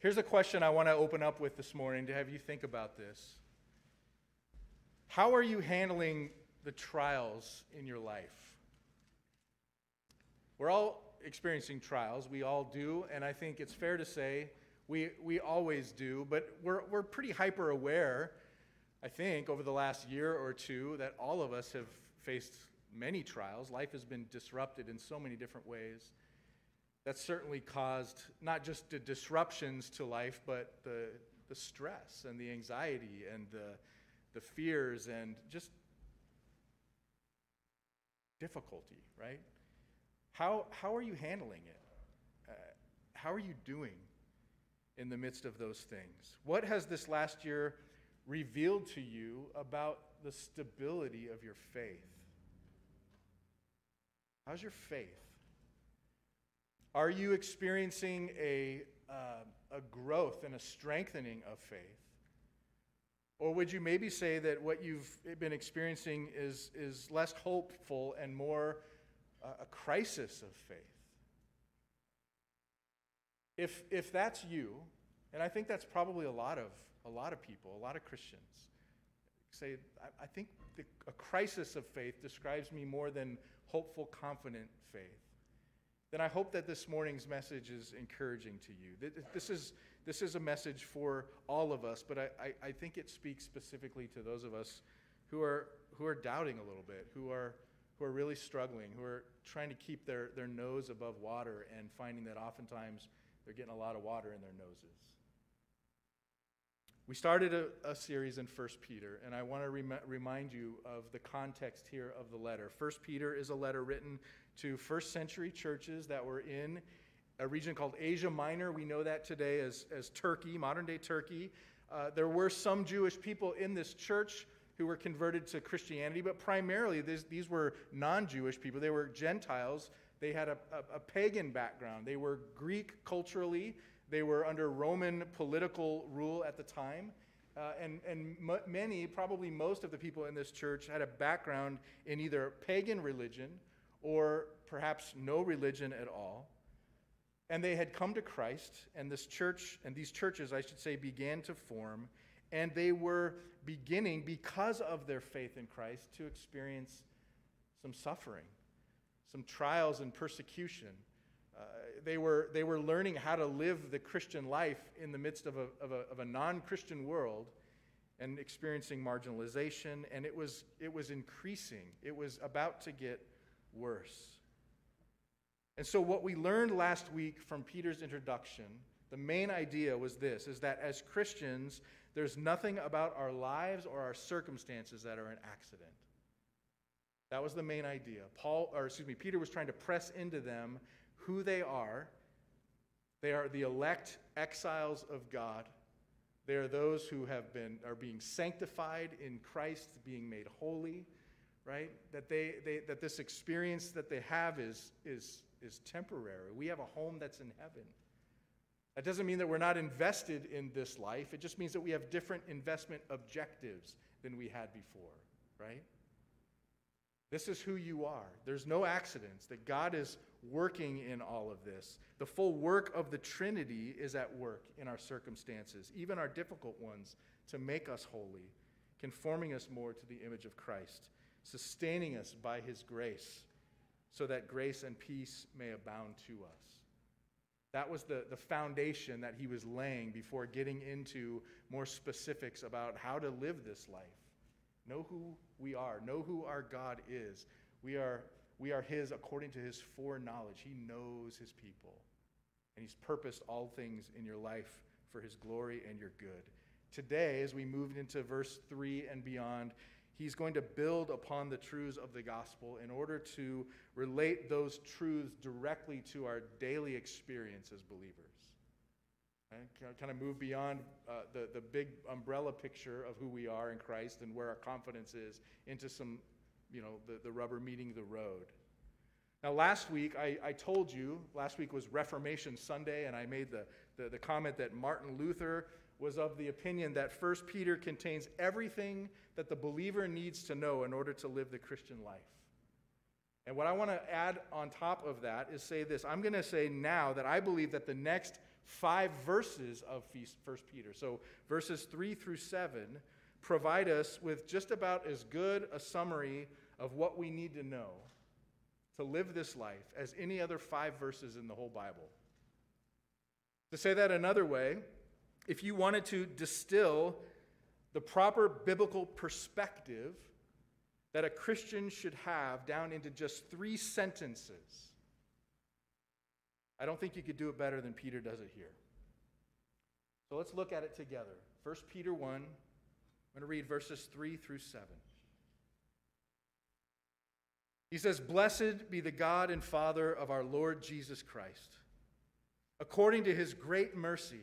Here's a question I want to open up with this morning to have you think about this. How are you handling the trials in your life? We're all experiencing trials. We all do. And I think it's fair to say we, we always do. But we're, we're pretty hyper aware, I think, over the last year or two, that all of us have faced many trials. Life has been disrupted in so many different ways. That's certainly caused not just the disruptions to life, but the, the stress and the anxiety and the, the fears and just difficulty, right? How, how are you handling it? Uh, how are you doing in the midst of those things? What has this last year revealed to you about the stability of your faith? How's your faith? Are you experiencing a, uh, a growth and a strengthening of faith? Or would you maybe say that what you've been experiencing is, is less hopeful and more uh, a crisis of faith? If, if that's you, and I think that's probably a lot of, a lot of people, a lot of Christians, say, I, I think the, a crisis of faith describes me more than hopeful, confident faith then I hope that this morning's message is encouraging to you. This is, this is a message for all of us, but I, I, I, think it speaks specifically to those of us who are, who are doubting a little bit, who are, who are really struggling, who are trying to keep their, their nose above water and finding that oftentimes they're getting a lot of water in their noses. We started a, a series in 1 Peter, and I want to rem- remind you of the context here of the letter. 1 Peter is a letter written to first century churches that were in a region called Asia Minor. We know that today as, as Turkey, modern day Turkey. Uh, there were some Jewish people in this church who were converted to Christianity, but primarily this, these were non Jewish people. They were Gentiles. They had a, a, a pagan background. They were Greek culturally. They were under Roman political rule at the time. Uh, and and m- many, probably most of the people in this church, had a background in either pagan religion or perhaps no religion at all. And they had come to Christ, and this church, and these churches, I should say, began to form. And they were beginning, because of their faith in Christ, to experience some suffering, some trials and persecution. Uh, they, were, they were learning how to live the Christian life in the midst of a, of a, of a non Christian world and experiencing marginalization, and it was, it was increasing. It was about to get worse. And so, what we learned last week from Peter's introduction, the main idea was this is that as Christians, there's nothing about our lives or our circumstances that are an accident. That was the main idea. Paul, or excuse me, Peter was trying to press into them who they are. They are the elect exiles of God. They are those who have been are being sanctified in Christ, being made holy, right? That they, they that this experience that they have is is is temporary. We have a home that's in heaven. That doesn't mean that we're not invested in this life. It just means that we have different investment objectives than we had before, right? This is who you are. There's no accidents, that God is working in all of this. The full work of the Trinity is at work in our circumstances, even our difficult ones, to make us holy, conforming us more to the image of Christ, sustaining us by his grace, so that grace and peace may abound to us. That was the, the foundation that he was laying before getting into more specifics about how to live this life. Know who we are, know who our God is. We are, we are his according to his foreknowledge. He knows his people, and he's purposed all things in your life for his glory and your good. Today, as we move into verse 3 and beyond, he's going to build upon the truths of the gospel in order to relate those truths directly to our daily experience as believers. And kind of move beyond uh, the, the big umbrella picture of who we are in Christ and where our confidence is into some, you know, the, the rubber meeting the road. Now, last week, I, I told you, last week was Reformation Sunday, and I made the, the, the comment that Martin Luther was of the opinion that 1 Peter contains everything that the believer needs to know in order to live the Christian life. And what I want to add on top of that is say this. I'm going to say now that I believe that the next five verses of First Peter, so verses 3 through 7, provide us with just about as good a summary of what we need to know to live this life as any other five verses in the whole Bible. To say that another way, if you wanted to distill the proper biblical perspective that a Christian should have down into just three sentences. I don't think you could do it better than Peter does it here. So let's look at it together. 1 Peter 1, I'm going to read verses 3 through 7. He says, Blessed be the God and Father of our Lord Jesus Christ. According to his great mercy,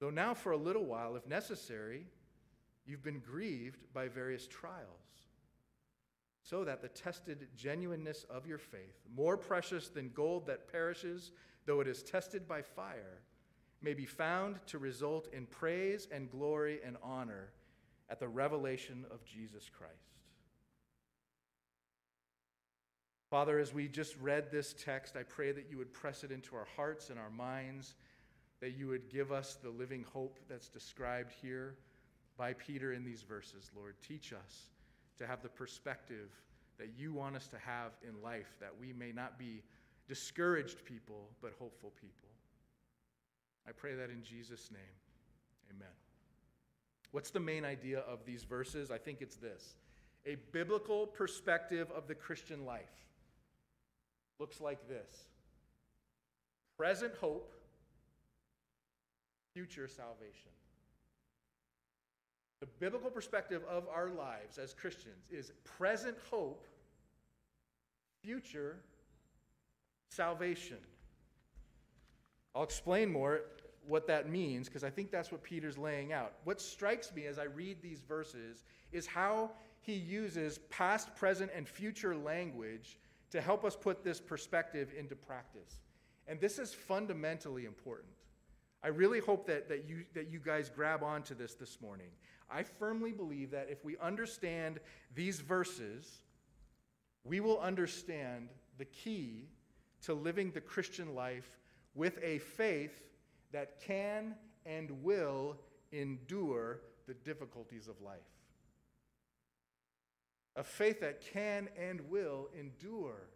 Though now, for a little while, if necessary, You've been grieved by various trials, so that the tested genuineness of your faith, more precious than gold that perishes, though it is tested by fire, may be found to result in praise and glory and honor at the revelation of Jesus Christ. Father, as we just read this text, I pray that you would press it into our hearts and our minds, that you would give us the living hope that's described here by Peter in these verses, Lord. Teach us to have the perspective that you want us to have in life, that we may not be discouraged people, but hopeful people. I pray that in Jesus' name. Amen. What's the main idea of these verses? I think it's this a biblical perspective of the Christian life looks like this present hope, future salvation. The biblical perspective of our lives as Christians is present hope, future salvation. I'll explain more what that means because I think that's what Peter's laying out. What strikes me as I read these verses is how he uses past, present, and future language to help us put this perspective into practice. And this is fundamentally important. I really hope that, that, you, that you guys grab onto this this morning. I firmly believe that if we understand these verses, we will understand the key to living the Christian life with a faith that can and will endure the difficulties of life. A faith that can and will endure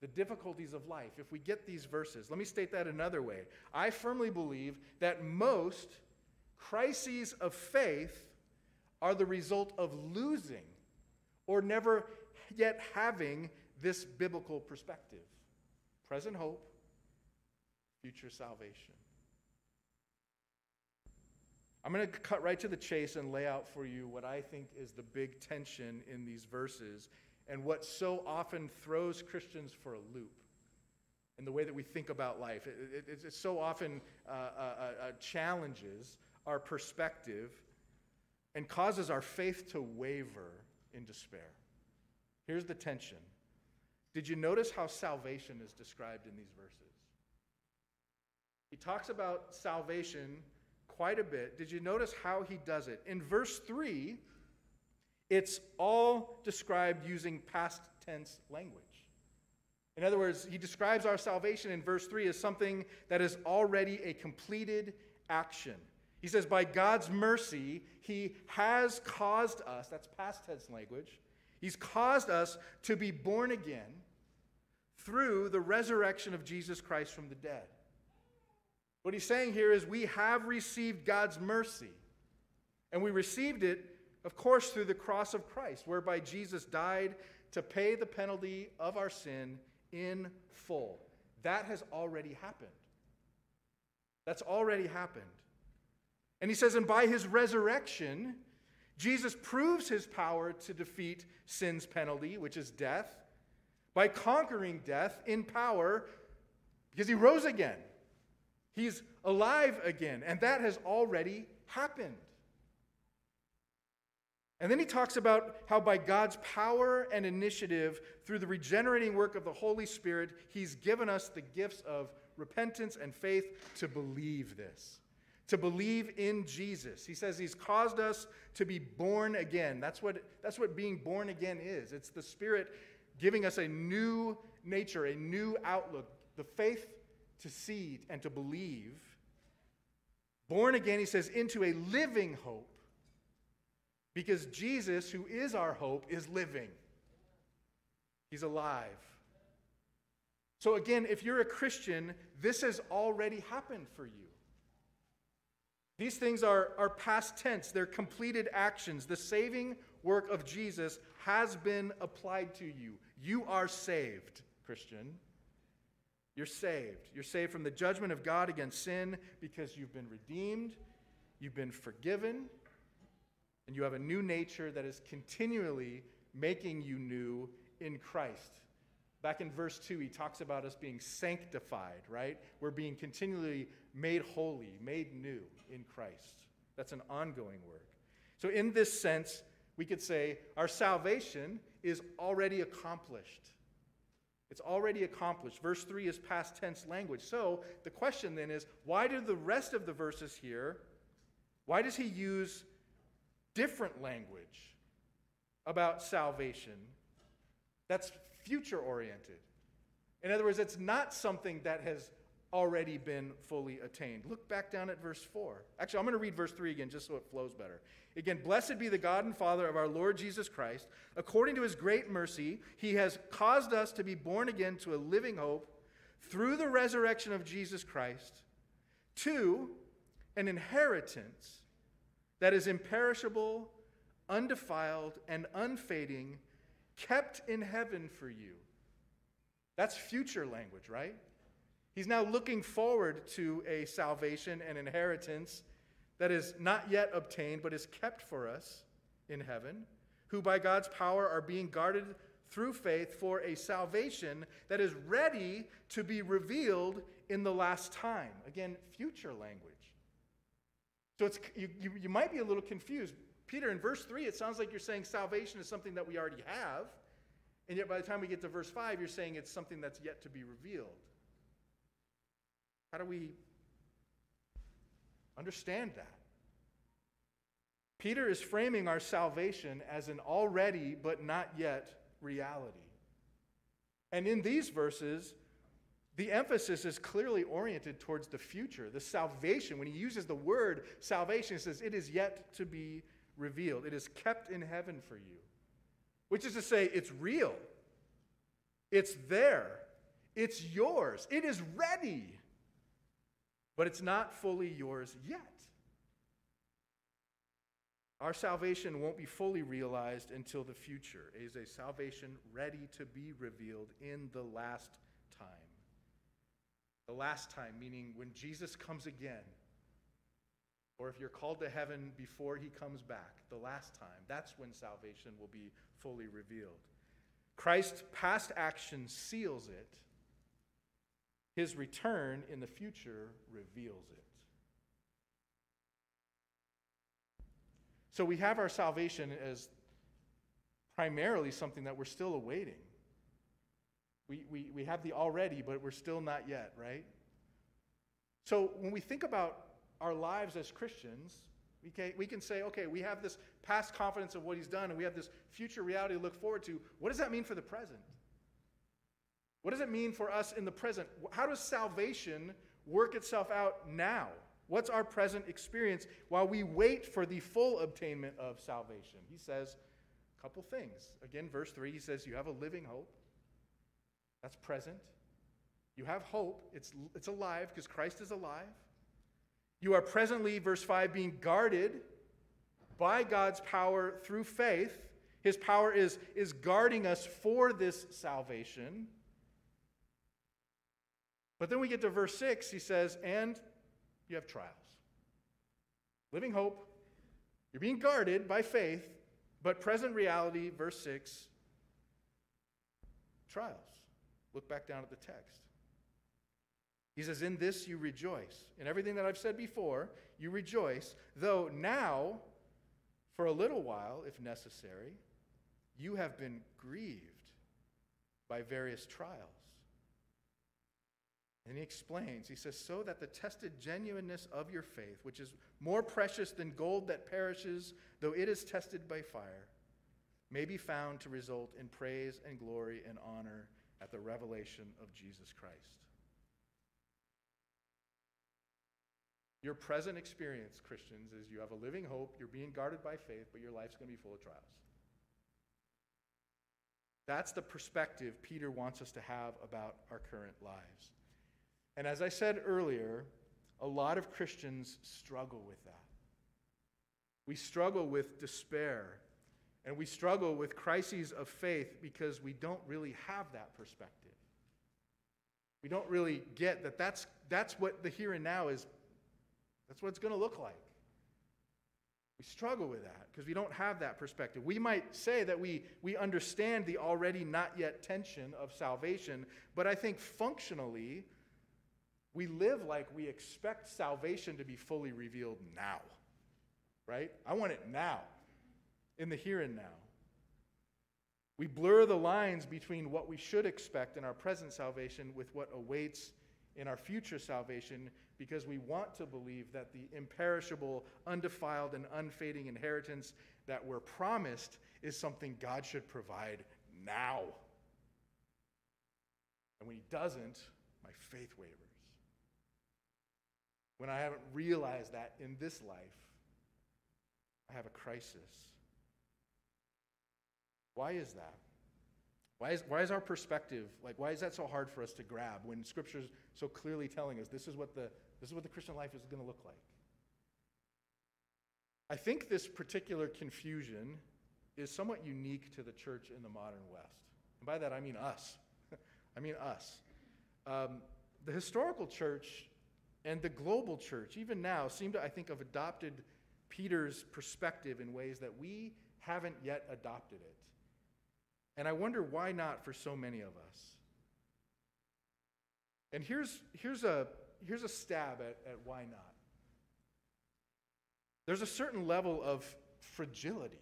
the difficulties of life. If we get these verses, let me state that another way. I firmly believe that most crises of faith are the result of losing or never yet having this biblical perspective present hope, future salvation. I'm going to cut right to the chase and lay out for you what I think is the big tension in these verses and what so often throws Christians for a loop in the way that we think about life. It, it, it so often uh, uh, uh, challenges our perspective and causes our faith to waver in despair. Here's the tension. Did you notice how salvation is described in these verses? He talks about salvation quite a bit. Did you notice how he does it? In verse 3, it's all described using past tense language. In other words, he describes our salvation in verse 3 as something that is already a completed action. He says, By God's mercy, He has caused us, that's past tense language, He's caused us to be born again through the resurrection of Jesus Christ from the dead. What he's saying here is we have received God's mercy. And we received it, of course, through the cross of Christ, whereby Jesus died to pay the penalty of our sin in full. That has already happened. That's already happened. And he says, and by his resurrection, Jesus proves his power to defeat sin's penalty, which is death, by conquering death in power because he rose again. He's alive again, and that has already happened. And then he talks about how by God's power and initiative, through the regenerating work of the Holy Spirit, he's given us the gifts of repentance and faith to believe this, to believe in Jesus. He says he's caused us to be born again. That's what, that's what being born again is it's the Spirit giving us a new nature, a new outlook, the faith to see and to believe. Born again, he says, into a living hope because Jesus, who is our hope, is living. He's alive. So, again, if you're a Christian, this has already happened for you. These things are, are past tense, they're completed actions. The saving work of Jesus has been applied to you. You are saved, Christian. You're saved. You're saved from the judgment of God against sin because you've been redeemed, you've been forgiven, and you have a new nature that is continually making you new in Christ. Back in verse 2, he talks about us being sanctified, right? We're being continually made holy, made new in Christ. That's an ongoing work. So, in this sense, we could say our salvation is already accomplished. It's already accomplished. Verse 3 is past tense language. So, the question then is why do the rest of the verses here, why does he use different language about salvation that's future oriented. In other words, it's not something that has already been fully attained. Look back down at verse 4. Actually, I'm going to read verse 3 again just so it flows better. Again, blessed be the God and Father of our Lord Jesus Christ. According to his great mercy, he has caused us to be born again to a living hope through the resurrection of Jesus Christ to an inheritance that is imperishable, undefiled, and unfading, kept in heaven for you. That's future language, right? He's now looking forward to a salvation and inheritance that is not yet obtained, but is kept for us in heaven, who by God's power are being guarded through faith for a salvation that is ready to be revealed in the last time. Again, future language. So it's, you, you, you might be a little confused. Peter, in verse 3, it sounds like you're saying salvation is something that we already have. And yet, by the time we get to verse 5, you're saying it's something that's yet to be revealed. How do we understand that? Peter is framing our salvation as an already but not yet reality. And in these verses, the emphasis is clearly oriented towards the future, the salvation. When he uses the word salvation, he says, It is yet to be revealed. It is kept in heaven for you. Which is to say, it's real, it's there, it's yours, it is ready, but it's not fully yours yet. Our salvation won't be fully realized until the future. It is a salvation ready to be revealed in the last time. The last time, meaning when Jesus comes again, or if you're called to heaven before he comes back, the last time, that's when salvation will be fully revealed. Christ's past action seals it, his return in the future reveals it. So we have our salvation as primarily something that we're still awaiting. We, we, we have the already, but we're still not yet, right? So when we think about our lives as Christians, we can, we can say, okay, we have this past confidence of what he's done, and we have this future reality to look forward to. What does that mean for the present? What does it mean for us in the present? How does salvation work itself out now? What's our present experience while we wait for the full obtainment of salvation? He says a couple things. Again, verse 3, he says, You have a living hope. That's present. You have hope. It's, it's alive because Christ is alive. You are presently, verse 5, being guarded by God's power through faith. His power is, is guarding us for this salvation. But then we get to verse 6, he says, and you have trials. Living hope, you're being guarded by faith, but present reality, verse 6, trials. Look back down at the text. He says, In this you rejoice. In everything that I've said before, you rejoice, though now, for a little while, if necessary, you have been grieved by various trials. And he explains, he says, so that the tested genuineness of your faith, which is more precious than gold that perishes, though it is tested by fire, may be found to result in praise and glory and honor at the revelation of Jesus Christ. Your present experience, Christians, is you have a living hope, you're being guarded by faith, but your life's going to be full of trials. That's the perspective Peter wants us to have about our current lives. And as I said earlier, a lot of Christians struggle with that. We struggle with despair, and we struggle with crises of faith because we don't really have that perspective. We don't really get that that's, that's what the here and now is, that's what it's going to look like. We struggle with that because we don't have that perspective. We might say that we, we understand the already not yet tension of salvation, but I think functionally, we live like we expect salvation to be fully revealed now, right? I want it now, in the here and now. We blur the lines between what we should expect in our present salvation with what awaits in our future salvation because we want to believe that the imperishable, undefiled, and unfading inheritance that we're promised is something God should provide now. And when He doesn't, my faith wavers. When I haven't realized that in this life, I have a crisis. Why is that? Why is, why is our perspective, like, why is that so hard for us to grab when Scripture's so clearly telling us this is what the, this is what the Christian life is going to look like? I think this particular confusion is somewhat unique to the church in the modern West. And by that, I mean us. I mean us. Um, the historical church and the global church, even now, seem to, I think, have adopted Peter's perspective in ways that we haven't yet adopted it. And I wonder why not for so many of us. And here's, here's, a, here's a stab at, at why not. There's a certain level of fragility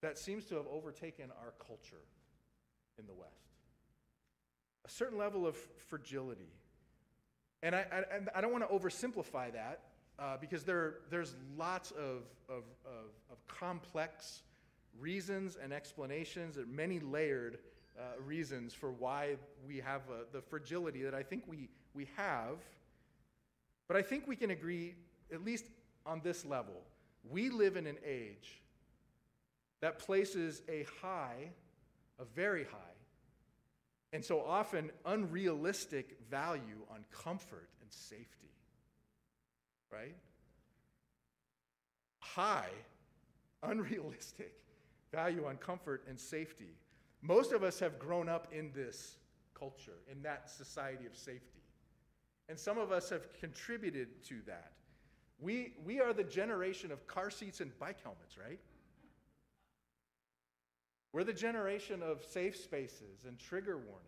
that seems to have overtaken our culture in the West. A certain level of fragility. And I, I, I don't want to oversimplify that uh, because there, there's lots of, of, of, of complex reasons and explanations, there are many layered uh, reasons for why we have uh, the fragility that I think we, we have. But I think we can agree, at least on this level, we live in an age that places a high, a very high, and so often unrealistic value on comfort and safety. Right? High, unrealistic value on comfort and safety. Most of us have grown up in this culture, in that society of safety. And some of us have contributed to that. We, we are the generation of car seats and bike helmets, right? We're the generation of safe spaces and trigger warnings.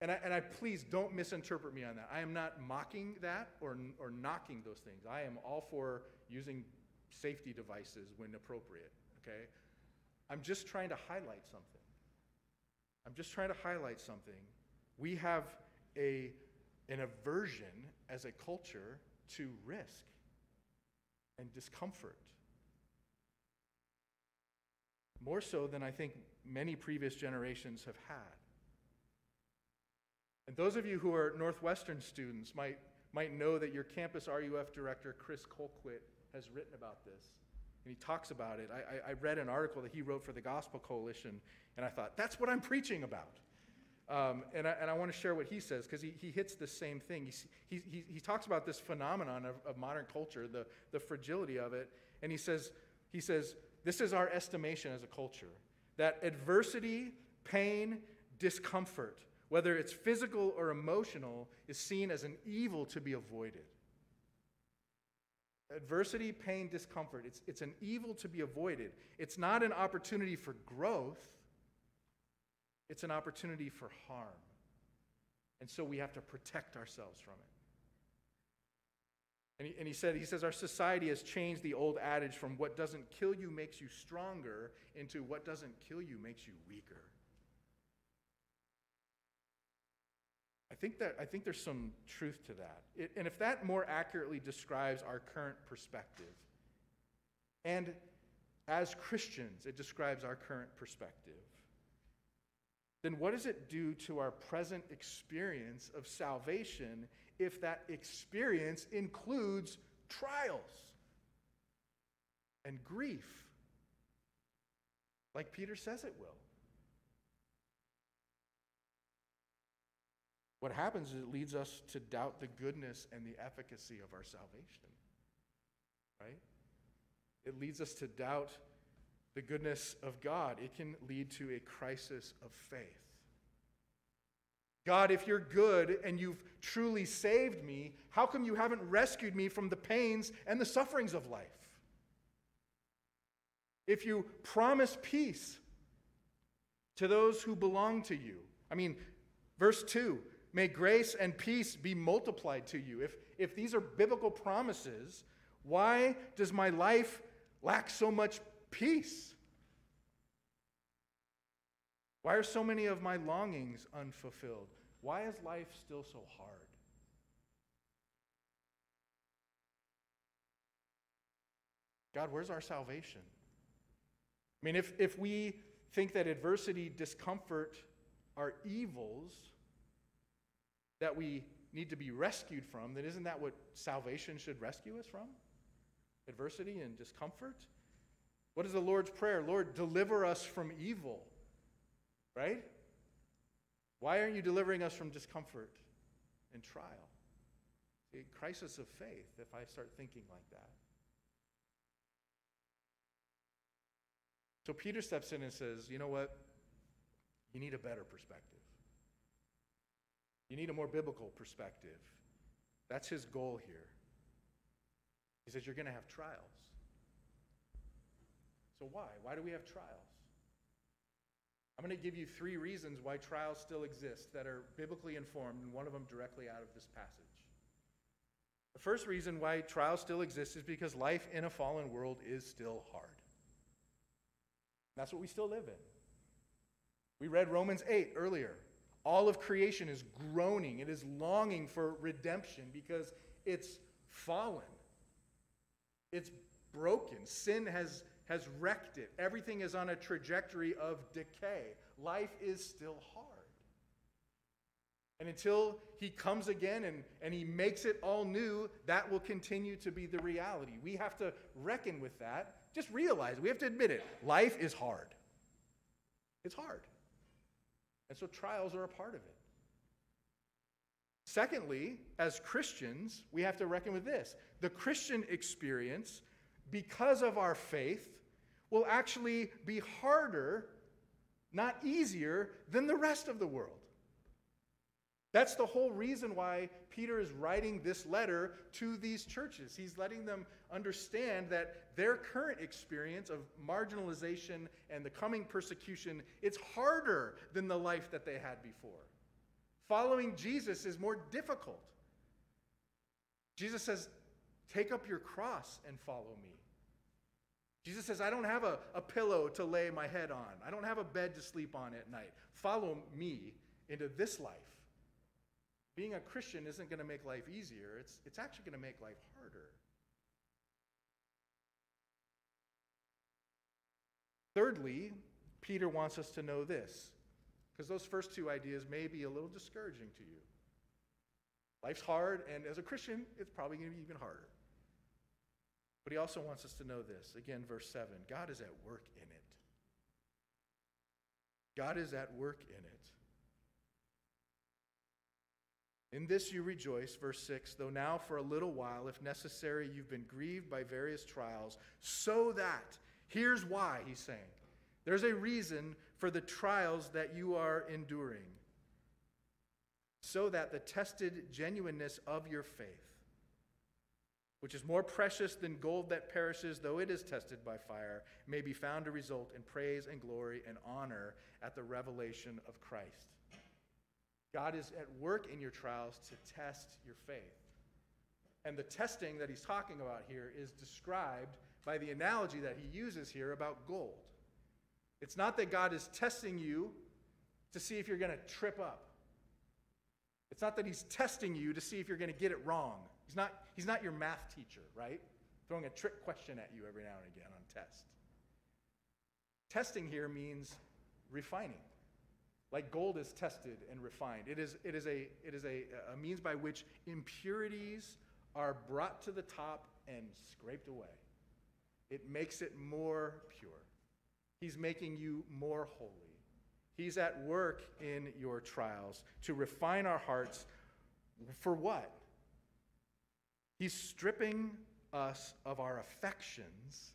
And I, and I please don't misinterpret me on that. I am not mocking that or, or knocking those things. I am all for using safety devices when appropriate okay? I'm just trying to highlight something. I'm just trying to highlight something. We have a, an aversion as a culture to risk and discomfort. More so than I think many previous generations have had. And those of you who are Northwestern students might, might know that your campus RUF director, Chris Colquitt, has written about this and he talks about it. I, I, read an article that he wrote for the Gospel Coalition, and I thought, that's what I'm preaching about. Um, and I, and I want to share what he says because he, he hits the same thing. He, he, he talks about this phenomenon of, of modern culture, the, the fragility of it, and he says, he says, this is our estimation as a culture that adversity, pain, discomfort, whether it's physical or emotional, is seen as an evil to be avoided. Adversity, pain, discomfort. It's, it's an evil to be avoided. It's not an opportunity for growth. it's an opportunity for harm. And so we have to protect ourselves from it. And he, and he said, he says, our society has changed the old adage from what doesn't kill you makes you stronger into what doesn't kill you makes you weaker. Think that I think there's some truth to that. It, and if that more accurately describes our current perspective, and as Christians, it describes our current perspective, then what does it do to our present experience of salvation if that experience includes trials and grief, like Peter says it will? What happens is it leads us to doubt the goodness and the efficacy of our salvation. Right? It leads us to doubt the goodness of God. It can lead to a crisis of faith. God, if you're good and you've truly saved me, how come you haven't rescued me from the pains and the sufferings of life? If you promise peace to those who belong to you, I mean, verse 2 May grace and peace be multiplied to you. If, if these are biblical promises, why does my life lack so much peace? Why are so many of my longings unfulfilled? Why is life still so hard? God, where's our salvation? I mean, if, if we think that adversity, discomfort are evils, that we need to be rescued from, then isn't that what salvation should rescue us from? Adversity and discomfort? What is the Lord's Prayer? Lord, deliver us from evil. Right? Why aren't you delivering us from discomfort and trial? A crisis of faith if I start thinking like that. So Peter steps in and says, You know what? You need a better perspective. You need a more biblical perspective. That's his goal here. He says, You're going to have trials. So, why? Why do we have trials? I'm going to give you three reasons why trials still exist that are biblically informed, and one of them directly out of this passage. The first reason why trials still exist is because life in a fallen world is still hard. That's what we still live in. We read Romans 8 earlier. All of creation is groaning, it is longing for redemption because it's fallen. It's broken. Sin has, has wrecked it. Everything is on a trajectory of decay. Life is still hard. And until he comes again and, and he makes it all new, that will continue to be the reality. We have to reckon with that. Just realize, we have to admit it. Life is hard. It's hard. And so trials are a part of it. Secondly, as Christians, we have to reckon with this the Christian experience, because of our faith, will actually be harder, not easier, than the rest of the world. That's the whole reason why Peter is writing this letter to these churches. He's letting them understand that their current experience of marginalization and the coming persecution, it's harder than the life that they had before. Following Jesus is more difficult. Jesus says, Take up your cross and follow me. Jesus says, I don't have a, a pillow to lay my head on. I don't have a bed to sleep on at night. Follow me into this life. Being a Christian isn't going to make life easier, it's, it's actually going to make life harder. Thirdly, Peter wants us to know this, because those first two ideas may be a little discouraging to you. Life's hard, and as a Christian, it's probably going to be even harder. But he also wants us to know this. Again, verse 7 God is at work in it. God is at work in it. In this you rejoice, verse 6, though now for a little while, if necessary, you've been grieved by various trials, so that, here's why, he's saying, there's a reason for the trials that you are enduring, so that the tested genuineness of your faith, which is more precious than gold that perishes, though it is tested by fire, may be found to result in praise and glory and honor at the revelation of Christ. God is at work in your trials to test your faith. And the testing that he's talking about here is described by the analogy that he uses here about gold. It's not that God is testing you to see if you're going to trip up. It's not that he's testing you to see if you're going to get it wrong. He's not, he's not your math teacher, right? Throwing a trick question at you every now and again on test. Testing here means refining. Like gold is tested and refined. It is, it is, a, it is a, a means by which impurities are brought to the top and scraped away. It makes it more pure. He's making you more holy. He's at work in your trials to refine our hearts for what? He's stripping us of our affections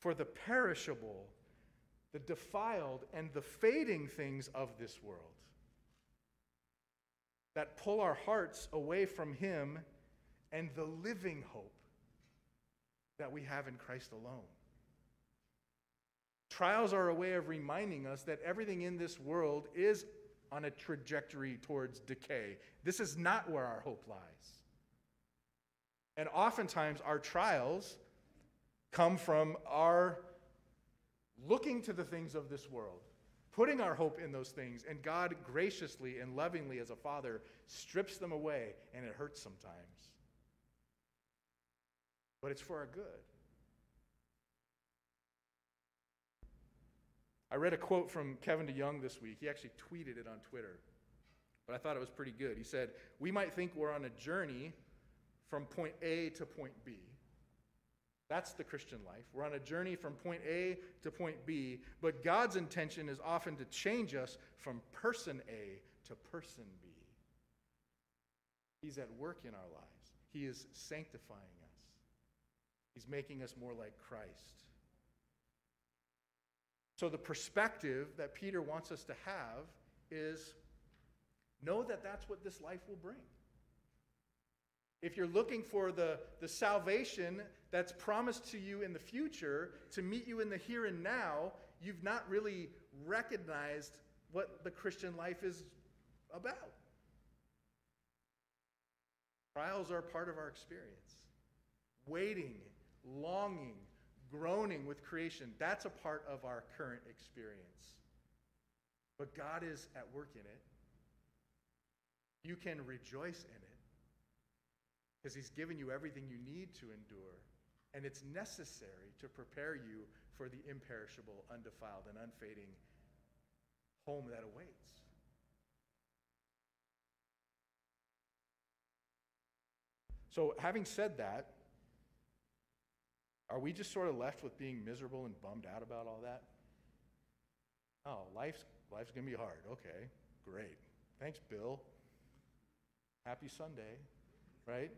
for the perishable, the defiled, and the fading things of this world that pull our hearts away from Him and the living hope that we have in Christ alone. Trials are a way of reminding us that everything in this world is on a trajectory towards decay. This is not where our hope lies. And oftentimes, our trials come from our looking to the things of this world, putting our hope in those things, and God graciously and lovingly, as a father, strips them away, and it hurts sometimes. But it's for our good. I read a quote from Kevin DeYoung this week. He actually tweeted it on Twitter, but I thought it was pretty good. He said, We might think we're on a journey from point A to point B. That's the Christian life. We're on a journey from point A to point B, but God's intention is often to change us from person A to person B. He's at work in our lives, He is sanctifying us, He's making us more like Christ. So, the perspective that Peter wants us to have is know that that's what this life will bring. If you're looking for the, the salvation that's promised to you in the future to meet you in the here and now, you've not really recognized what the Christian life is about. Trials are part of our experience. Waiting, longing, groaning with creation, that's a part of our current experience. But God is at work in it. You can rejoice in it because He's given you everything you need to endure. And it's necessary to prepare you for the imperishable, undefiled, and unfading home that awaits. So, having said that, are we just sort of left with being miserable and bummed out about all that? Oh, life's, life's going to be hard. Okay, great. Thanks, Bill. Happy Sunday, right?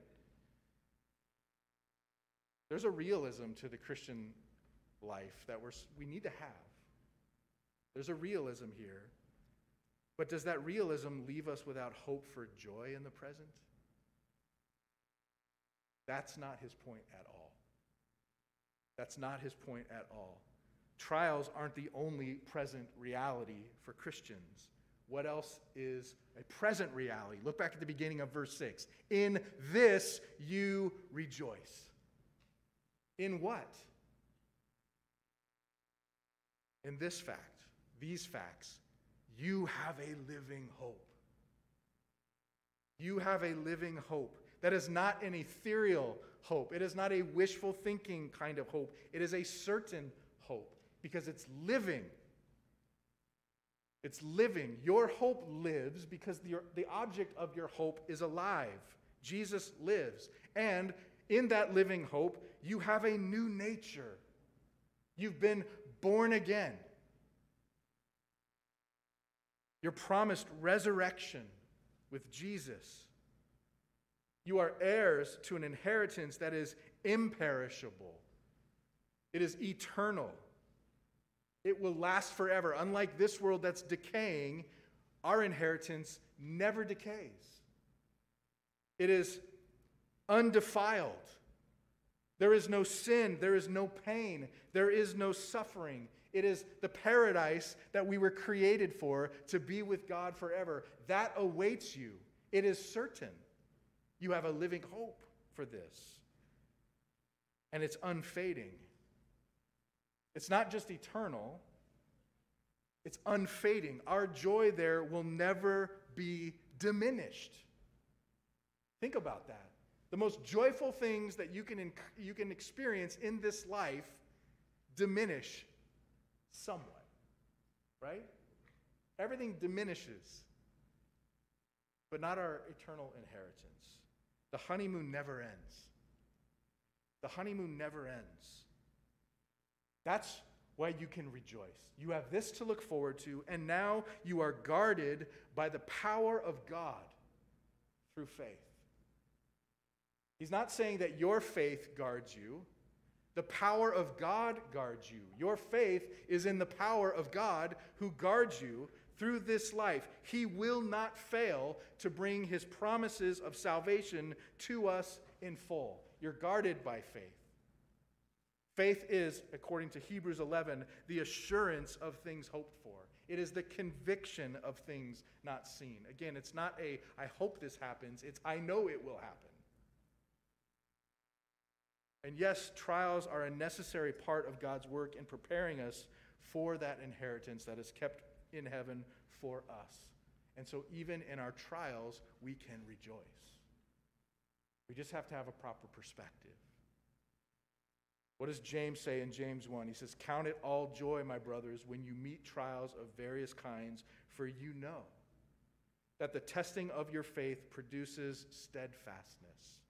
There's a realism to the Christian life that we're, we need to have. There's a realism here. But does that realism leave us without hope for joy in the present? That's not his point at all. That's not his point at all. Trials aren't the only present reality for Christians. What else is a present reality? Look back at the beginning of verse 6. In this you rejoice. In what? In this fact, these facts. You have a living hope. You have a living hope that is not an ethereal hope. It is not a wishful thinking kind of hope. It is a certain hope because it's living. It's living. Your hope lives because the, the object of your hope is alive. Jesus lives. And in that living hope, you have a new nature. You've been born again. You're promised resurrection with Jesus. You are heirs to an inheritance that is imperishable, it is eternal, it will last forever. Unlike this world that's decaying, our inheritance never decays. It is undefiled. There is no sin, there is no pain, there is no suffering. It is the paradise that we were created for to be with God forever. That awaits you. It is certain. You have a living hope for this. And it's unfading. It's not just eternal, it's unfading. Our joy there will never be diminished. Think about that. The most joyful things that you can, you can experience in this life diminish somewhat, right? Everything diminishes, but not our eternal inheritance. The honeymoon never ends. The honeymoon never ends. That's why you can rejoice. You have this to look forward to, and now you are guarded by the power of God through faith. He's not saying that your faith guards you. The power of God guards you. Your faith is in the power of God who guards you through this life. He will not fail to bring his promises of salvation to us in full. You're guarded by faith. Faith is, according to Hebrews 11, the assurance of things hoped for. It is the conviction of things not seen. Again, it's not a, I hope this happens, it's, I know it will happen. And yes, trials are a necessary part of God's work in preparing us for that inheritance that is kept in heaven for us. And so, even in our trials, we can rejoice. We just have to have a proper perspective. What does James say in James 1? He says, Count it all joy, my brothers, when you meet trials of various kinds, for you know that the testing of your faith produces steadfastness.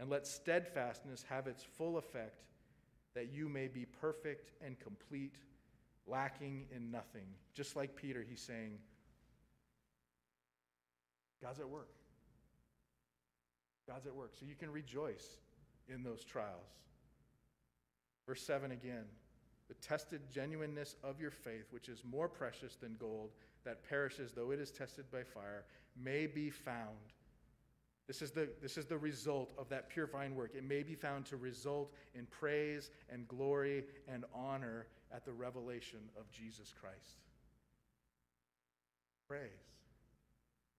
And let steadfastness have its full effect, that you may be perfect and complete, lacking in nothing. Just like Peter, he's saying, God's at work. God's at work. So you can rejoice in those trials. Verse 7 again the tested genuineness of your faith, which is more precious than gold that perishes though it is tested by fire, may be found. This is, the, this is the result of that purifying work. It may be found to result in praise and glory and honor at the revelation of Jesus Christ. Praise,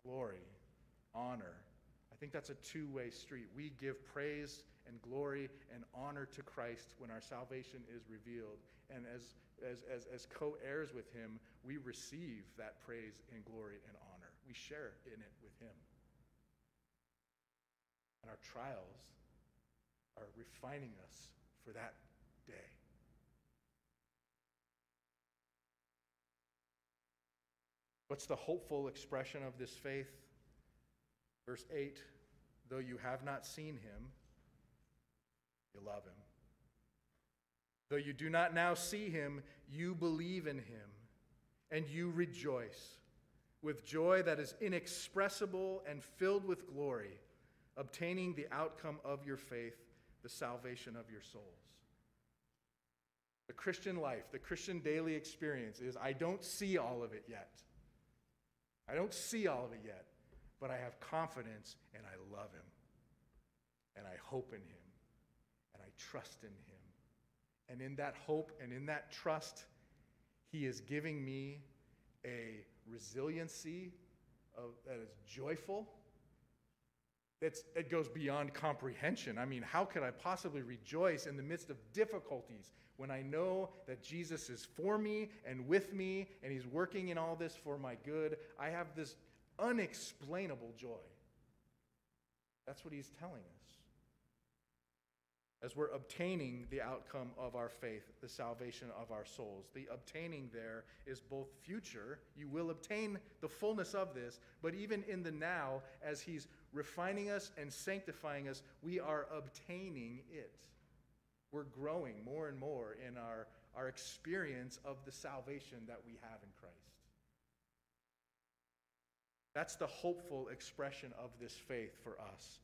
glory, honor. I think that's a two way street. We give praise and glory and honor to Christ when our salvation is revealed. And as, as, as, as co heirs with Him, we receive that praise and glory and honor. We share in it with Him. And our trials are refining us for that day. What's the hopeful expression of this faith? Verse 8 Though you have not seen him, you love him. Though you do not now see him, you believe in him, and you rejoice with joy that is inexpressible and filled with glory, obtaining the outcome of your faith, the salvation of your souls. The Christian life, the Christian daily experience is I don't see all of it yet. I don't see all of it yet, but I have confidence and I love him. And I hope in him And I trust in him. And in that hope and in that trust, he is giving me a resiliency of, that is joyful. It's, it goes beyond comprehension. I mean, how could I possibly rejoice in the midst of difficulties when I know that Jesus is for me and with me and he's working in all this for my good? I have this unexplainable joy. That's what he's telling us as we're obtaining the outcome of our faith, the salvation of our souls. The obtaining there is both future, you will obtain the fullness of this, but even in the now, as He's refining us and sanctifying us, we are obtaining it. We're growing more and more in our, our experience of the salvation that we have in Christ. That's the hopeful expression of this faith for us.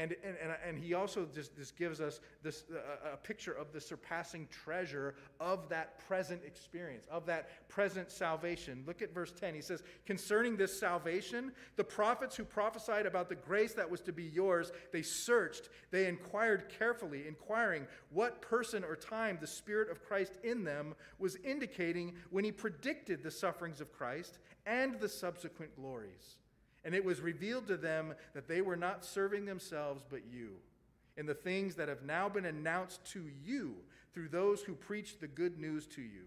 And, and, and, and he also just, just gives us this, uh, a picture of the surpassing treasure of that present experience, of that present salvation. Look at verse 10. He says, Concerning this salvation, the prophets who prophesied about the grace that was to be yours, they searched, they inquired carefully, inquiring what person or time the Spirit of Christ in them was indicating when he predicted the sufferings of Christ and the subsequent glories. And it was revealed to them that they were not serving themselves, but you, in the things that have now been announced to you through those who preach the good news to you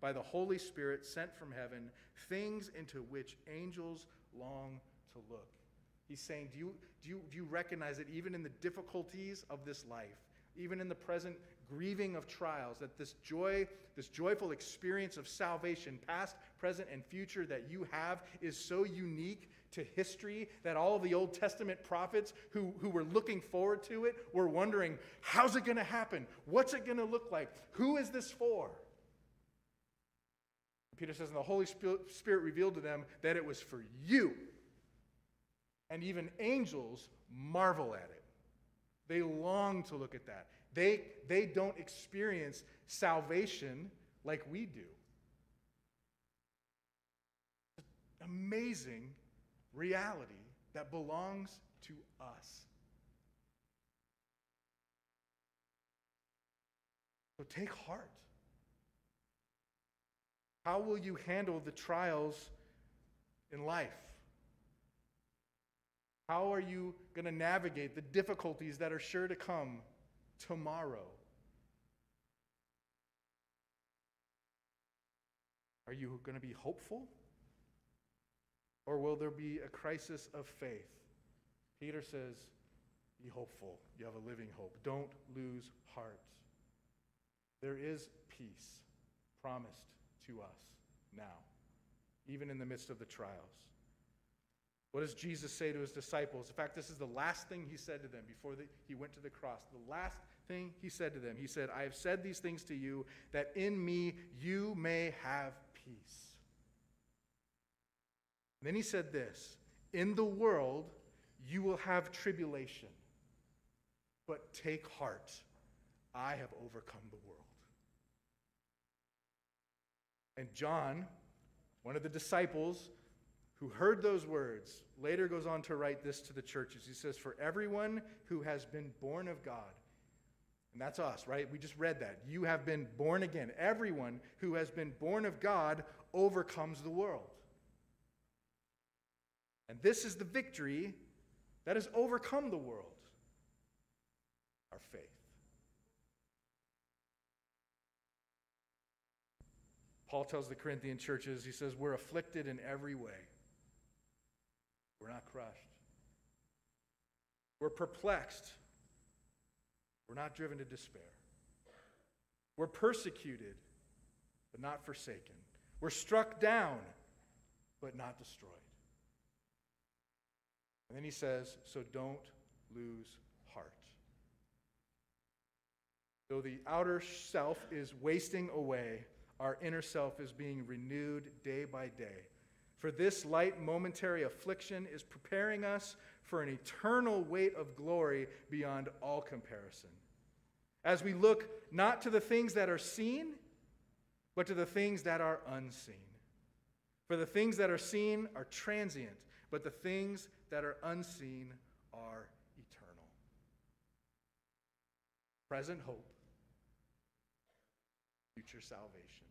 by the Holy Spirit sent from heaven, things into which angels long to look. He's saying, do you, do, you, do you recognize that even in the difficulties of this life, even in the present grieving of trials, that this joy, this joyful experience of salvation, past, present, and future that you have is so unique to history that all of the Old Testament prophets who, who were looking forward to it were wondering, how's it going to happen? What's it going to look like? Who is this for? Peter says, and the Holy Spirit revealed to them that it was for you. And even angels marvel at it. They long to look at that. They, they don't experience salvation like we do. Amazing reality that belongs to us. So take heart. How will you handle the trials in life? How are you going to navigate the difficulties that are sure to come tomorrow? Are you going to be hopeful? Or will there be a crisis of faith? Peter says, Be hopeful. You have a living hope. Don't lose heart. There is peace promised to us now, even in the midst of the trials. What does Jesus say to his disciples? In fact, this is the last thing he said to them before the, he went to the cross. The last thing he said to them. He said, I have said these things to you that in me you may have peace. Then he said this In the world you will have tribulation, but take heart. I have overcome the world. And John, one of the disciples who heard those words, later goes on to write this to the churches. He says, For everyone who has been born of God, and that's us, right? We just read that. You have been born again. Everyone who has been born of God overcomes the world. And this is the victory that has overcome the world our faith. Paul tells the Corinthian churches, he says, We're afflicted in every way. We're not crushed. We're perplexed. We're not driven to despair. We're persecuted, but not forsaken. We're struck down, but not destroyed. And then he says, So don't lose heart. Though the outer self is wasting away, our inner self is being renewed day by day. For this light momentary affliction is preparing us for an eternal weight of glory beyond all comparison. As we look not to the things that are seen, but to the things that are unseen. For the things that are seen are transient, but the things that are unseen are eternal. Present hope, future salvation.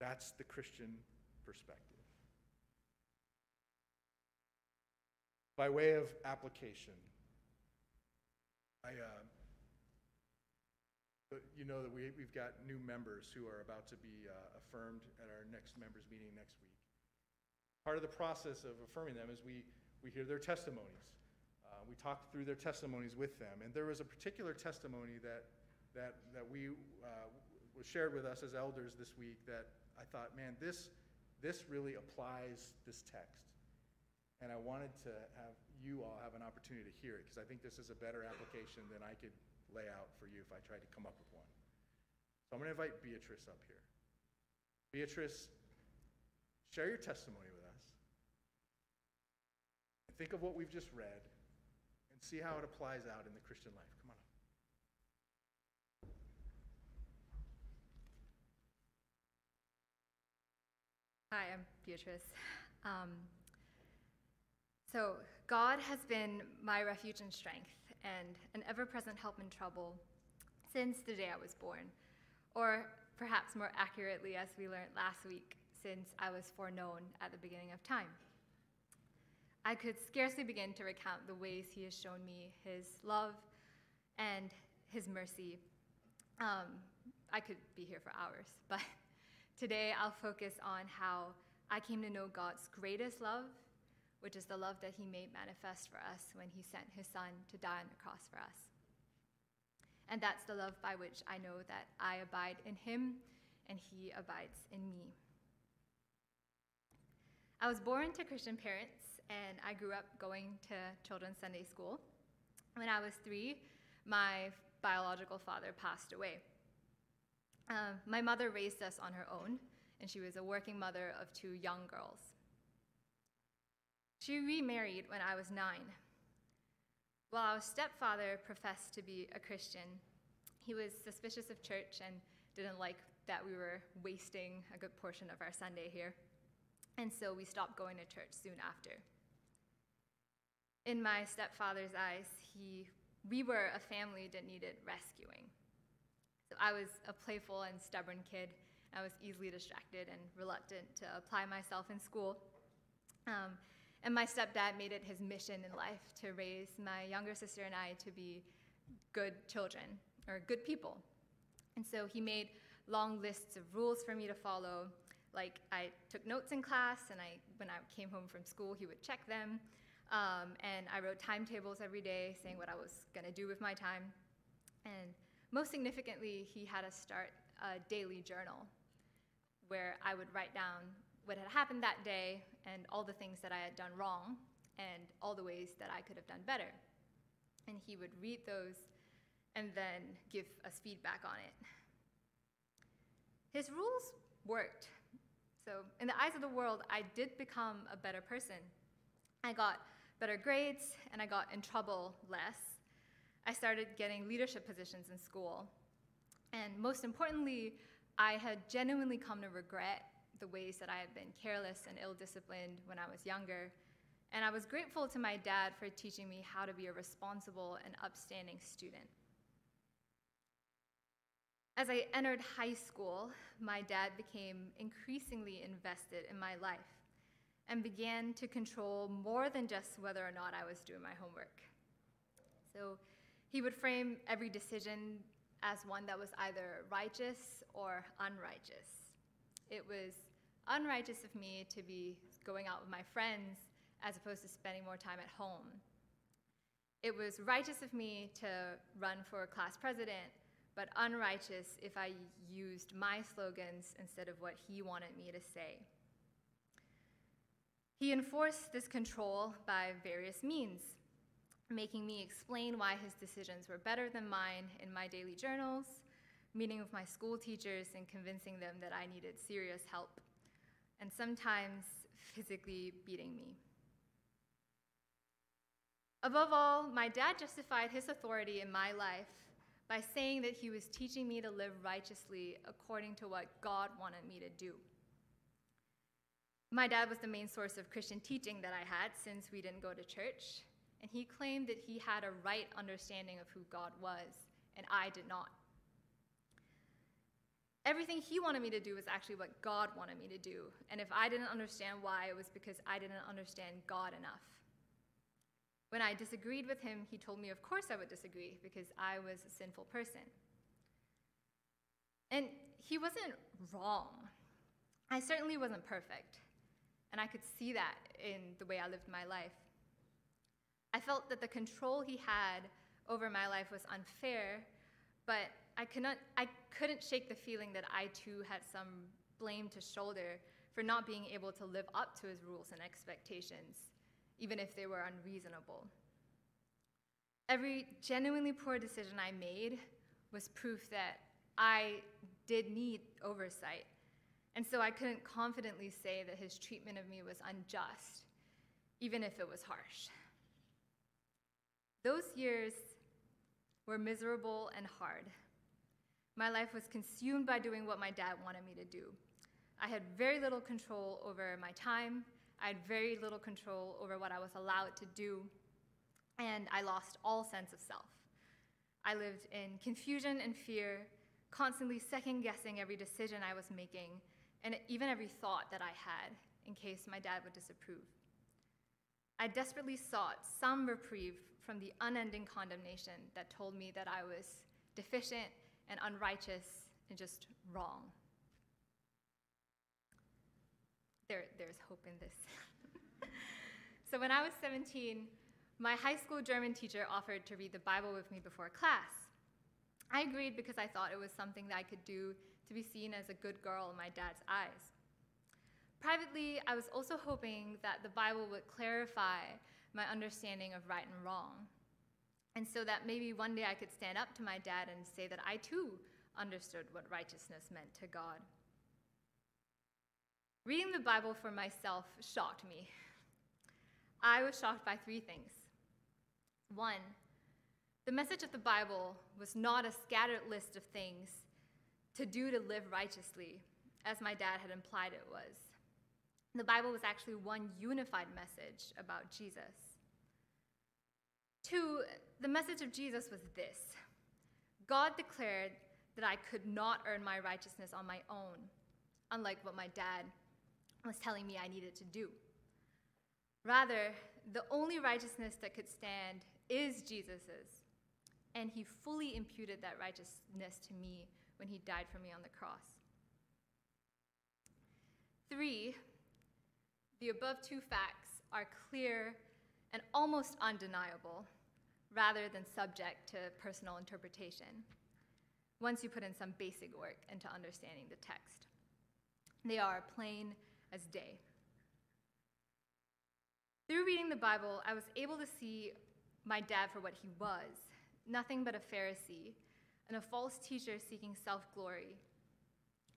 That's the Christian perspective. By way of application, I, uh, you know that we, we've got new members who are about to be uh, affirmed at our next members meeting next week. Part of the process of affirming them is we, we hear their testimonies. Uh, we talk through their testimonies with them. And there was a particular testimony that, that, that we uh, was shared with us as elders this week that I thought, man, this, this really applies this text. And I wanted to have you all have an opportunity to hear it because I think this is a better application than I could lay out for you if I tried to come up with one. So I'm going to invite Beatrice up here. Beatrice, share your testimony with us. Think of what we've just read and see how it applies out in the Christian life. Come on up. Hi, I'm Beatrice. Um, so, God has been my refuge and strength and an ever present help in trouble since the day I was born, or perhaps more accurately, as we learned last week, since I was foreknown at the beginning of time. I could scarcely begin to recount the ways He has shown me His love and His mercy. Um, I could be here for hours, but today I'll focus on how I came to know God's greatest love, which is the love that He made manifest for us when He sent His Son to die on the cross for us. And that's the love by which I know that I abide in Him and He abides in me. I was born to Christian parents, and I grew up going to children's Sunday school. When I was three, my biological father passed away. Uh, my mother raised us on her own, and she was a working mother of two young girls. She remarried when I was nine. While our stepfather professed to be a Christian, he was suspicious of church and didn't like that we were wasting a good portion of our Sunday here. And so we stopped going to church soon after. In my stepfather's eyes, he, we were a family that needed rescuing. So I was a playful and stubborn kid. I was easily distracted and reluctant to apply myself in school. Um, and my stepdad made it his mission in life to raise my younger sister and I to be good children or good people. And so he made long lists of rules for me to follow. Like I took notes in class, and I, when I came home from school, he would check them. Um, and I wrote timetables every day saying what I was going to do with my time. And most significantly, he had us start a daily journal where I would write down what had happened that day and all the things that I had done wrong and all the ways that I could have done better. And he would read those and then give us feedback on it. His rules worked. So, in the eyes of the world, I did become a better person. I got better grades and I got in trouble less. I started getting leadership positions in school. And most importantly, I had genuinely come to regret the ways that I had been careless and ill disciplined when I was younger. And I was grateful to my dad for teaching me how to be a responsible and upstanding student. As I entered high school, my dad became increasingly invested in my life and began to control more than just whether or not I was doing my homework. So he would frame every decision as one that was either righteous or unrighteous. It was unrighteous of me to be going out with my friends as opposed to spending more time at home. It was righteous of me to run for class president, but unrighteous if I used my slogans instead of what he wanted me to say. He enforced this control by various means, making me explain why his decisions were better than mine in my daily journals, meeting with my school teachers and convincing them that I needed serious help, and sometimes physically beating me. Above all, my dad justified his authority in my life by saying that he was teaching me to live righteously according to what God wanted me to do. My dad was the main source of Christian teaching that I had since we didn't go to church, and he claimed that he had a right understanding of who God was, and I did not. Everything he wanted me to do was actually what God wanted me to do, and if I didn't understand why, it was because I didn't understand God enough. When I disagreed with him, he told me, of course, I would disagree because I was a sinful person. And he wasn't wrong. I certainly wasn't perfect, and I could see that in the way I lived my life. I felt that the control he had over my life was unfair, but I, could not, I couldn't shake the feeling that I too had some blame to shoulder for not being able to live up to his rules and expectations even if they were unreasonable. Every genuinely poor decision I made was proof that I did need oversight, and so I couldn't confidently say that his treatment of me was unjust, even if it was harsh. Those years were miserable and hard. My life was consumed by doing what my dad wanted me to do. I had very little control over my time, I had very little control over what I was allowed to do, and I lost all sense of self. I lived in confusion and fear, constantly second guessing every decision I was making, and even every thought that I had in case my dad would disapprove. I desperately sought some reprieve from the unending condemnation that told me that I was deficient and unrighteous and just wrong. There, there's hope in this. so when I was 17, my high school German teacher offered to read the Bible with me before class. I agreed because I thought it was something that I could do to be seen as a good girl in my dad's eyes. Privately, I was also hoping that the Bible would clarify my understanding of right and wrong. And so that maybe one day I could stand up to my dad and say that I too understood what righteousness meant to God. Reading the Bible for myself shocked me. I was shocked by three things. One, the message of the Bible was not a scattered list of things to do to live righteously, as my dad had implied it was. The Bible was actually one unified message about Jesus. Two, the message of Jesus was this God declared that I could not earn my righteousness on my own, unlike what my dad was telling me I needed to do. Rather, the only righteousness that could stand is Jesus's, and he fully imputed that righteousness to me when he died for me on the cross. Three, the above two facts are clear and almost undeniable, rather than subject to personal interpretation, once you put in some basic work into understanding the text. They are plain as day. Through reading the Bible, I was able to see my dad for what he was nothing but a Pharisee and a false teacher seeking self glory.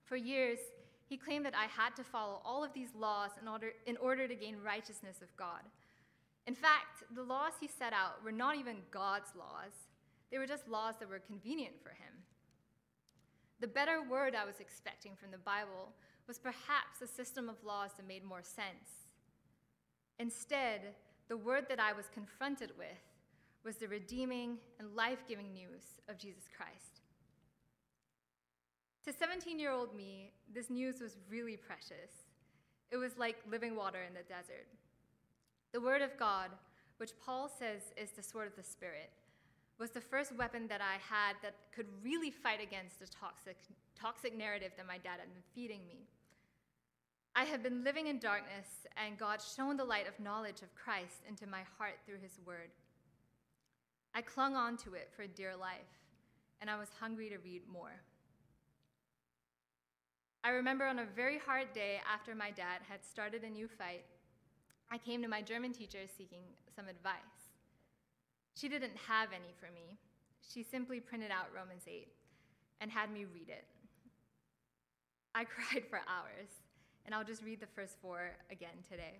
For years, he claimed that I had to follow all of these laws in order, in order to gain righteousness of God. In fact, the laws he set out were not even God's laws, they were just laws that were convenient for him. The better word I was expecting from the Bible was perhaps a system of laws that made more sense. Instead, the word that I was confronted with was the redeeming and life giving news of Jesus Christ. To 17 year old me, this news was really precious. It was like living water in the desert. The Word of God, which Paul says is the sword of the Spirit, was the first weapon that I had that could really fight against the toxic, toxic narrative that my dad had been feeding me. I had been living in darkness, and God shone the light of knowledge of Christ into my heart through his word. I clung on to it for dear life, and I was hungry to read more. I remember on a very hard day after my dad had started a new fight, I came to my German teacher seeking some advice. She didn't have any for me. She simply printed out Romans 8 and had me read it. I cried for hours and I'll just read the first four again today.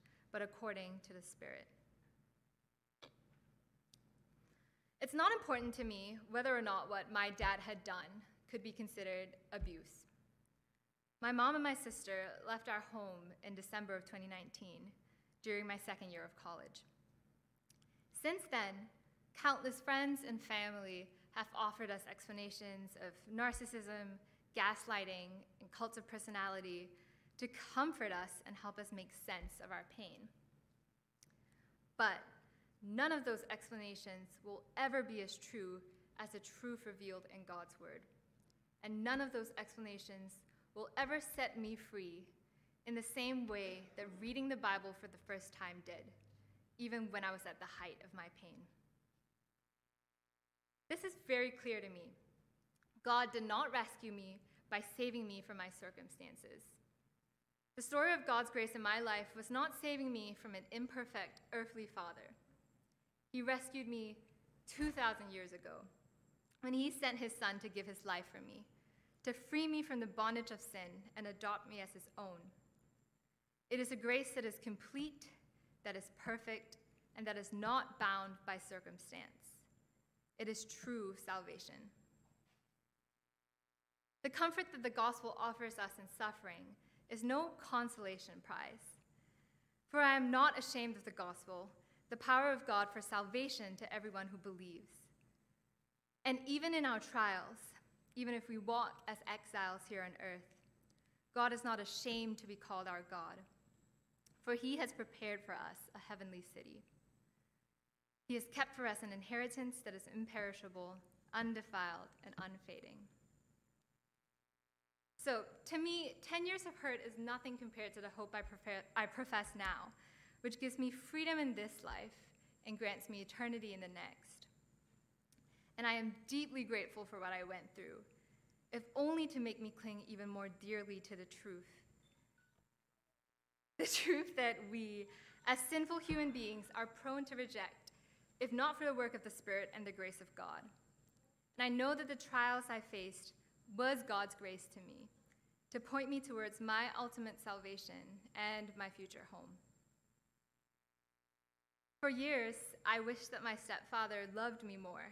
but according to the Spirit. It's not important to me whether or not what my dad had done could be considered abuse. My mom and my sister left our home in December of 2019 during my second year of college. Since then, countless friends and family have offered us explanations of narcissism, gaslighting, and cults of personality to comfort us and help us make sense of our pain. But none of those explanations will ever be as true as the truth revealed in God's Word. And none of those explanations will ever set me free in the same way that reading the Bible for the first time did, even when I was at the height of my pain. This is very clear to me. God did not rescue me by saving me from my circumstances. The story of God's grace in my life was not saving me from an imperfect earthly father. He rescued me 2,000 years ago when he sent his son to give his life for me, to free me from the bondage of sin and adopt me as his own. It is a grace that is complete, that is perfect, and that is not bound by circumstance. It is true salvation. The comfort that the gospel offers us in suffering is no consolation prize. For I am not ashamed of the gospel, the power of God for salvation to everyone who believes. And even in our trials, even if we walk as exiles here on earth, God is not ashamed to be called our God, for he has prepared for us a heavenly city. He has kept for us an inheritance that is imperishable, undefiled, and unfading. So, to me, 10 years of hurt is nothing compared to the hope I, I profess now, which gives me freedom in this life and grants me eternity in the next. And I am deeply grateful for what I went through, if only to make me cling even more dearly to the truth. The truth that we, as sinful human beings, are prone to reject, if not for the work of the Spirit and the grace of God. And I know that the trials I faced was God's grace to me to point me towards my ultimate salvation and my future home. For years, I wished that my stepfather loved me more,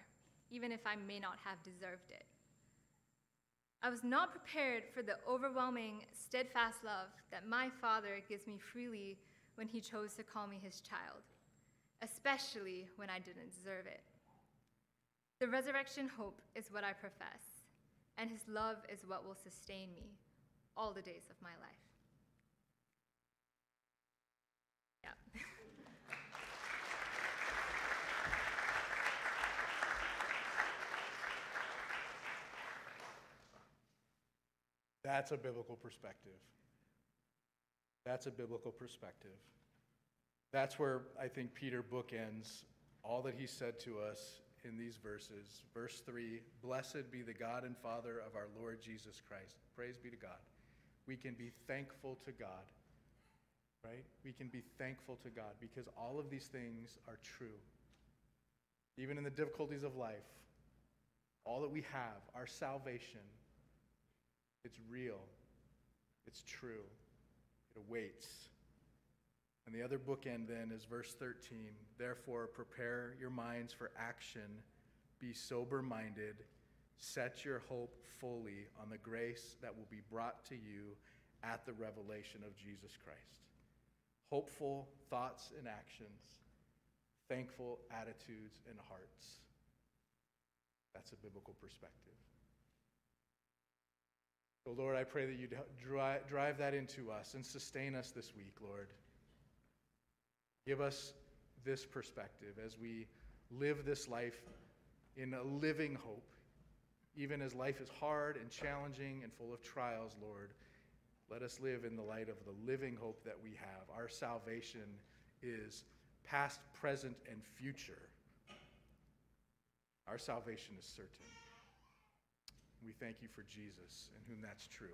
even if I may not have deserved it. I was not prepared for the overwhelming, steadfast love that my father gives me freely when he chose to call me his child, especially when I didn't deserve it. The resurrection hope is what I profess and his love is what will sustain me all the days of my life. Yeah. That's a biblical perspective. That's a biblical perspective. That's where I think Peter bookends all that he said to us in these verses. Verse 3 Blessed be the God and Father of our Lord Jesus Christ. Praise be to God. We can be thankful to God, right? We can be thankful to God because all of these things are true. Even in the difficulties of life, all that we have, our salvation, it's real, it's true, it awaits. And the other bookend then is verse 13. Therefore, prepare your minds for action, be sober minded, set your hope fully on the grace that will be brought to you at the revelation of Jesus Christ. Hopeful thoughts and actions, thankful attitudes and hearts. That's a biblical perspective. So, Lord, I pray that you drive that into us and sustain us this week, Lord. Give us this perspective as we live this life in a living hope, even as life is hard and challenging and full of trials, Lord. Let us live in the light of the living hope that we have. Our salvation is past, present, and future. Our salvation is certain. We thank you for Jesus, in whom that's true.